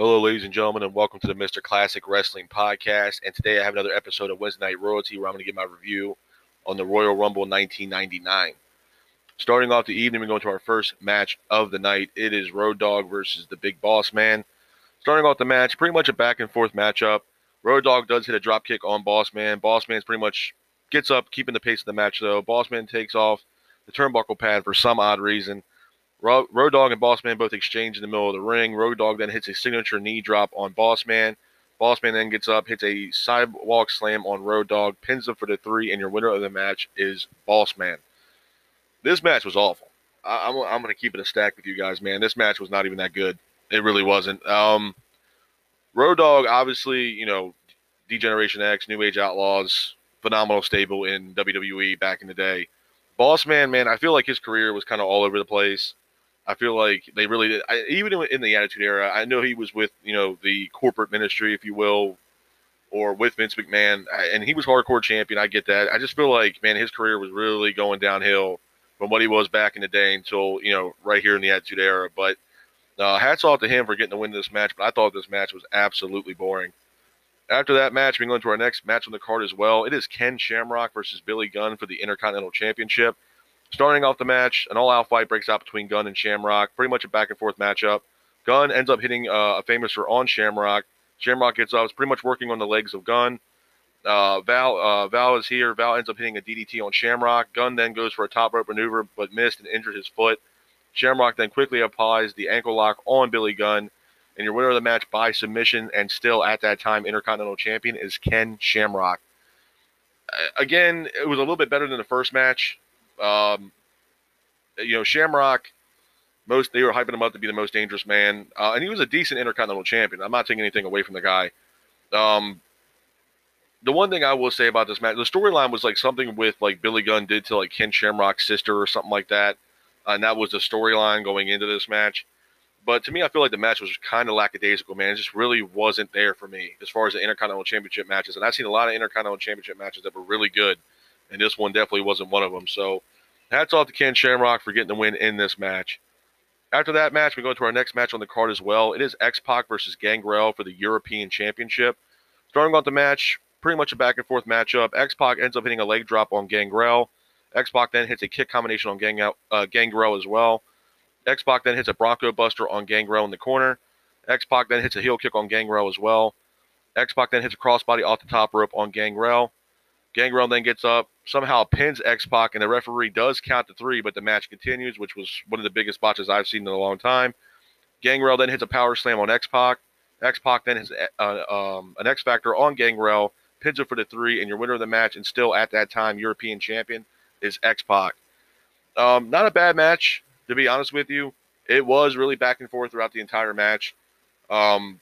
Hello, ladies and gentlemen, and welcome to the Mr. Classic Wrestling Podcast. And today I have another episode of Wednesday Night Royalty where I'm going to give my review on the Royal Rumble 1999. Starting off the evening, we go into our first match of the night. It is Road Dogg versus the Big Boss Man. Starting off the match, pretty much a back and forth matchup. Road Dogg does hit a drop kick on Boss Man. Boss Man's pretty much gets up, keeping the pace of the match though. Boss Man takes off the turnbuckle pad for some odd reason. Road Dogg and Boss Man both exchange in the middle of the ring. Road Dogg then hits a signature knee drop on Boss Man. Boss Man then gets up, hits a sidewalk slam on Road Dogg, pins him for the three, and your winner of the match is Boss Man. This match was awful. I, am I'm, I'm going to keep it a stack with you guys, man. This match was not even that good. It really wasn't. Um, Road Dogg, obviously, you know, D-Generation X, New Age Outlaws, phenomenal stable in WWE back in the day. Boss Man, man, I feel like his career was kind of all over the place. I feel like they really did. I, even in the Attitude Era, I know he was with you know the corporate ministry, if you will, or with Vince McMahon, and he was hardcore champion. I get that. I just feel like man, his career was really going downhill from what he was back in the day until you know right here in the Attitude Era. But uh, hats off to him for getting to win this match. But I thought this match was absolutely boring. After that match, we go into our next match on the card as well. It is Ken Shamrock versus Billy Gunn for the Intercontinental Championship. Starting off the match, an all-out fight breaks out between Gunn and Shamrock. Pretty much a back-and-forth matchup. Gunn ends up hitting uh, a Fameasser on Shamrock. Shamrock gets up, is pretty much working on the legs of Gunn. Uh, Val uh, Val is here. Val ends up hitting a DDT on Shamrock. Gunn then goes for a top rope maneuver, but missed and injured his foot. Shamrock then quickly applies the ankle lock on Billy Gunn, and your winner of the match by submission and still at that time Intercontinental Champion is Ken Shamrock. Again, it was a little bit better than the first match. Um, you know, Shamrock, most they were hyping him up to be the most dangerous man, uh, and he was a decent Intercontinental Champion. I'm not taking anything away from the guy. Um, the one thing I will say about this match, the storyline was like something with like Billy Gunn did to like Ken Shamrock's sister or something like that, uh, and that was the storyline going into this match. But to me, I feel like the match was kind of lackadaisical, man. It just really wasn't there for me as far as the Intercontinental Championship matches. And I've seen a lot of Intercontinental Championship matches that were really good and this one definitely wasn't one of them. So, hats off to Ken Shamrock for getting the win in this match. After that match, we go to our next match on the card as well. It is X Pac versus Gangrel for the European Championship. Starting off the match, pretty much a back and forth matchup. X Pac ends up hitting a leg drop on Gangrel. X Pac then hits a kick combination on Gang, uh, Gangrel as well. X Pac then hits a Bronco Buster on Gangrel in the corner. X Pac then hits a heel kick on Gangrel as well. X Pac then hits a crossbody off the top rope on Gangrel. Gangrel then gets up, somehow pins X Pac, and the referee does count to three, but the match continues, which was one of the biggest botches I've seen in a long time. Gangrel then hits a power slam on X Pac. X Pac then hits uh, um, an X Factor on Gangrel, pins it for the three, and your winner of the match, and still at that time European champion, is X Pac. Um, not a bad match, to be honest with you. It was really back and forth throughout the entire match. Um,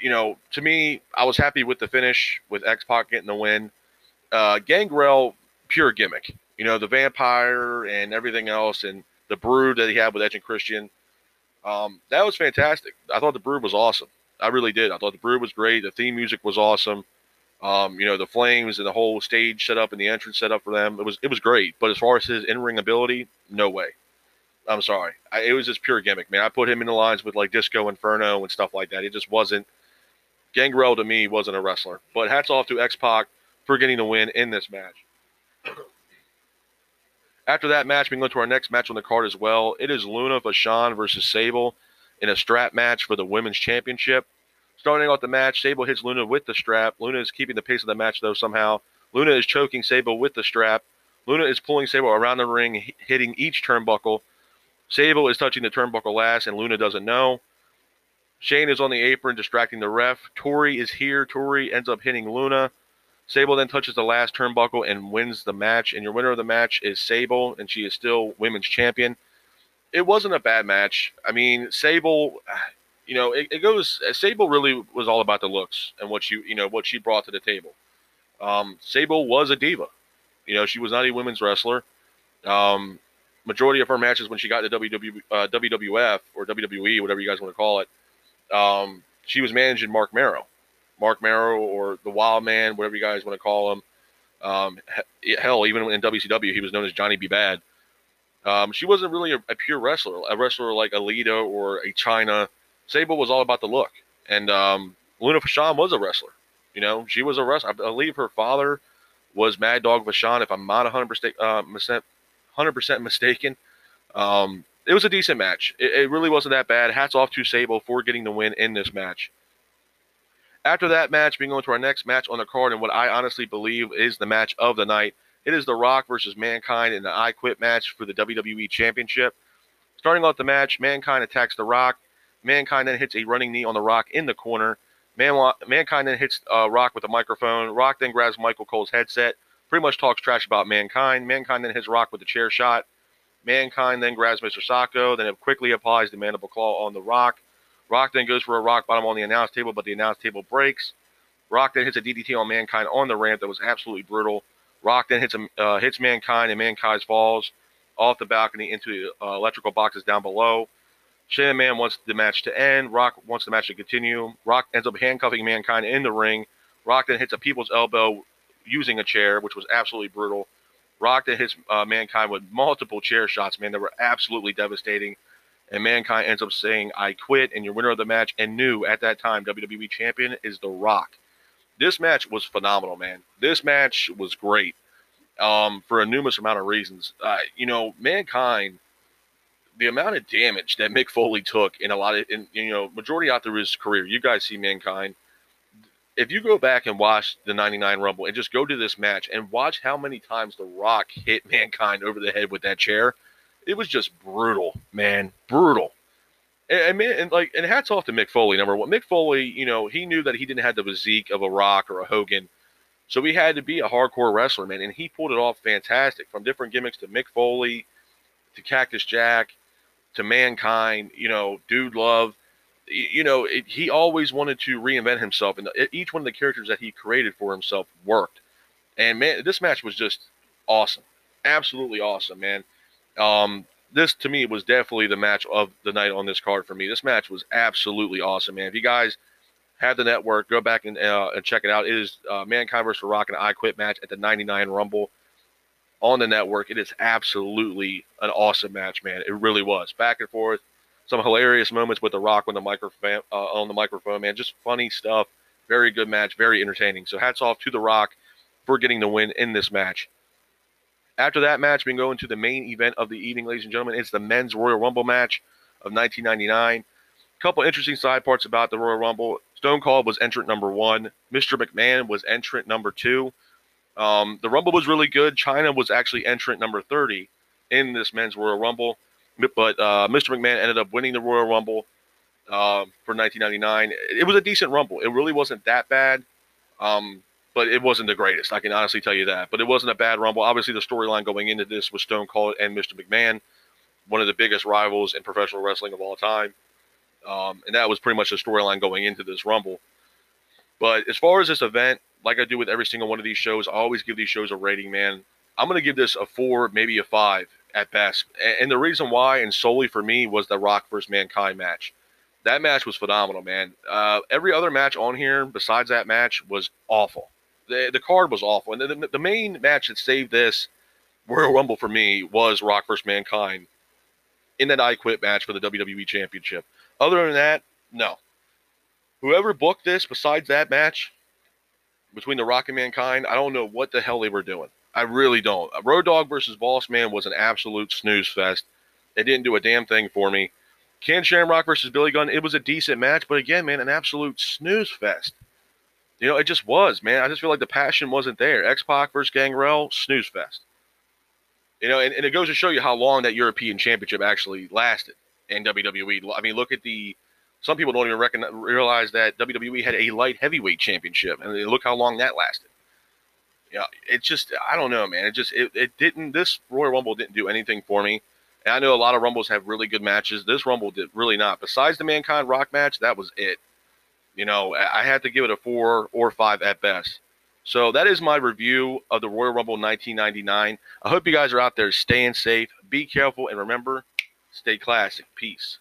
you know, to me, I was happy with the finish, with X Pac getting the win uh, Gangrel, pure gimmick. You know, the vampire and everything else, and the brood that he had with Edge and Christian. Um, that was fantastic. I thought the brood was awesome. I really did. I thought the brood was great. The theme music was awesome. Um, you know, the flames and the whole stage set up and the entrance set up for them. It was it was great. But as far as his in ring ability, no way. I'm sorry. I, it was just pure gimmick, man. I put him in the lines with like Disco Inferno and stuff like that. It just wasn't. Gangrel to me wasn't a wrestler. But hats off to X Pac for getting the win in this match. After that match, we go to our next match on the card as well. It is Luna Vachon versus Sable in a strap match for the women's championship. Starting off the match, Sable hits Luna with the strap. Luna is keeping the pace of the match though somehow. Luna is choking Sable with the strap. Luna is pulling Sable around the ring, hitting each turnbuckle. Sable is touching the turnbuckle last, and Luna doesn't know. Shane is on the apron distracting the ref. Tori is here. Tori ends up hitting Luna. Sable then touches the last turnbuckle and wins the match. And your winner of the match is Sable, and she is still women's champion. It wasn't a bad match. I mean, Sable, you know, it, it goes. Sable really was all about the looks and what she, you know, what she brought to the table. Um, Sable was a diva. You know, she was not a women's wrestler. Um, majority of her matches when she got to WW, uh, WWF or WWE, whatever you guys want to call it, um, she was managing Marc Mero. Marc Mero or the Wild Man, whatever you guys want to call him. Um, hell, even in WCW, he was known as Johnny B. Bad. Um, she wasn't really a, a, pure wrestler, a wrestler like a Lita or a Chyna. Sable was all about the look. And um, Luna Vachon was a wrestler. You know, she was a wrestler. I believe her father was Mad Dog Vachon, if I'm not 100%, uh, 100% mistaken. Um, it was a decent match. It, it, really wasn't that bad. Hats off to Sable for getting the win in this match. After that match, we go into our next match on the card, and what I honestly believe is the match of the night. It is The Rock versus Mankind in the I Quit match for the WWE Championship. Starting off the match, Mankind attacks The Rock. Mankind then hits a running knee on The Rock in the corner. Man, Mankind then hits uh, Rock with a microphone. Rock then grabs Michael Cole's headset, pretty much talks trash about Mankind. Mankind then hits Rock with a chair shot. Mankind then grabs Mr. Socko, then quickly applies the mandible claw on The Rock. Rock then goes for a rock bottom on the announce table, but the announce table breaks. Rock then hits a DDT on Mankind on the ramp that was absolutely brutal. Rock then hits a, uh, hits Mankind, and Mankind falls off the balcony into uh, electrical boxes down below. Shannon Man wants the match to end. Rock wants the match to continue. Rock ends up handcuffing Mankind in the ring. Rock then hits a people's elbow using a chair, which was absolutely brutal. Rock then hits uh, Mankind with multiple chair shots, man, that were absolutely devastating and Mankind ends up saying, I quit, and your winner of the match, and new at that time WWE champion is The Rock. This match was phenomenal, man. This match was great um, for a numerous amount of reasons. Uh, you know, Mankind, the amount of damage that Mick Foley took in a lot of, in, you know, majority out through his career, you guys see Mankind. If you go back and watch the 99 Rumble and just go to this match and watch how many times The Rock hit Mankind over the head with that chair – it was just brutal, man, brutal. And, and man, and like, and hats off to Mick Foley. Number one, Mick Foley, you know, he knew that he didn't have the physique of a Rock or a Hogan, so he had to be a hardcore wrestler, man, and he pulled it off fantastic. From different gimmicks to Mick Foley, to Cactus Jack, to Mankind, you know, Dude Love. You know, it, he always wanted to reinvent himself, and uh, each one of the characters that he created for himself worked. And man, this match was just awesome, absolutely awesome, man. Um, this to me was definitely the match of the night on this card for me. This match was absolutely awesome, man. If you guys have the network, go back and, uh, and check it out. It is uh, Mankind versus Rock and I Quit match at the 99 Rumble on the network. It is absolutely an awesome match, man. It really was. Back and forth, some hilarious moments with the Rock on the microphone, uh, on the microphone, man. Just funny stuff. Very good match, very entertaining. So hats off to the Rock for getting the win in this match. After that match, we can go into the main event of the evening, ladies and gentlemen. It's the men's Royal Rumble match of 1999. A couple interesting side parts about the Royal Rumble. Stone Cold was entrant number one. Mr. McMahon was entrant number two. Um, the Rumble was really good. Chyna was actually entrant number 30 in this men's Royal Rumble. But uh, Mr. McMahon ended up winning the Royal Rumble uh, for 1999. It was a decent Rumble. It really wasn't that bad. Um, but it wasn't the greatest. I can honestly tell you that. But it wasn't a bad Rumble. Obviously, the storyline going into this was Stone Cold and Mr. McMahon, one of the biggest rivals in professional wrestling of all time. Um, and that was pretty much the storyline going into this Rumble. But as far as this event, like I do with every single one of these shows, I always give these shows a rating, man. I'm going to give this a four, maybe a five at best. And the reason why, and solely for me, was the Rock versus Mankind match. That match was phenomenal, man. Uh, every other match on here besides that match was awful the the card was awful, and the, the main match that saved this Royal Rumble for me was Rock vs Mankind in that I Quit match for the WWE Championship. Other than that, no. Whoever booked this, besides that match between the Rock and Mankind, I don't know what the hell they were doing. I really don't. Road Dogg versus Boss Man was an absolute snooze fest. They didn't do a damn thing for me. Ken Shamrock versus Billy Gunn, it was a decent match, but again, man, an absolute snooze fest. You know, it just was, man. I just feel like the passion wasn't there. X Pac versus Gangrel, snooze fest. You know, and, and it goes to show you how long that European Championship actually lasted in WWE. I mean, look at the. Some people don't even recognize, realize that WWE had a light heavyweight championship, and look how long that lasted. Yeah, it just I don't know, man. It just it, it didn't. This Royal Rumble didn't do anything for me. And I know a lot of Rumbles have really good matches. This Rumble did really not. Besides the Mankind Rock match, that was it. You know, I had to give it a four or five at best. So that is my review of the Royal Rumble 1999. I hope you guys are out there staying safe, be careful, and remember, stay classic. Peace.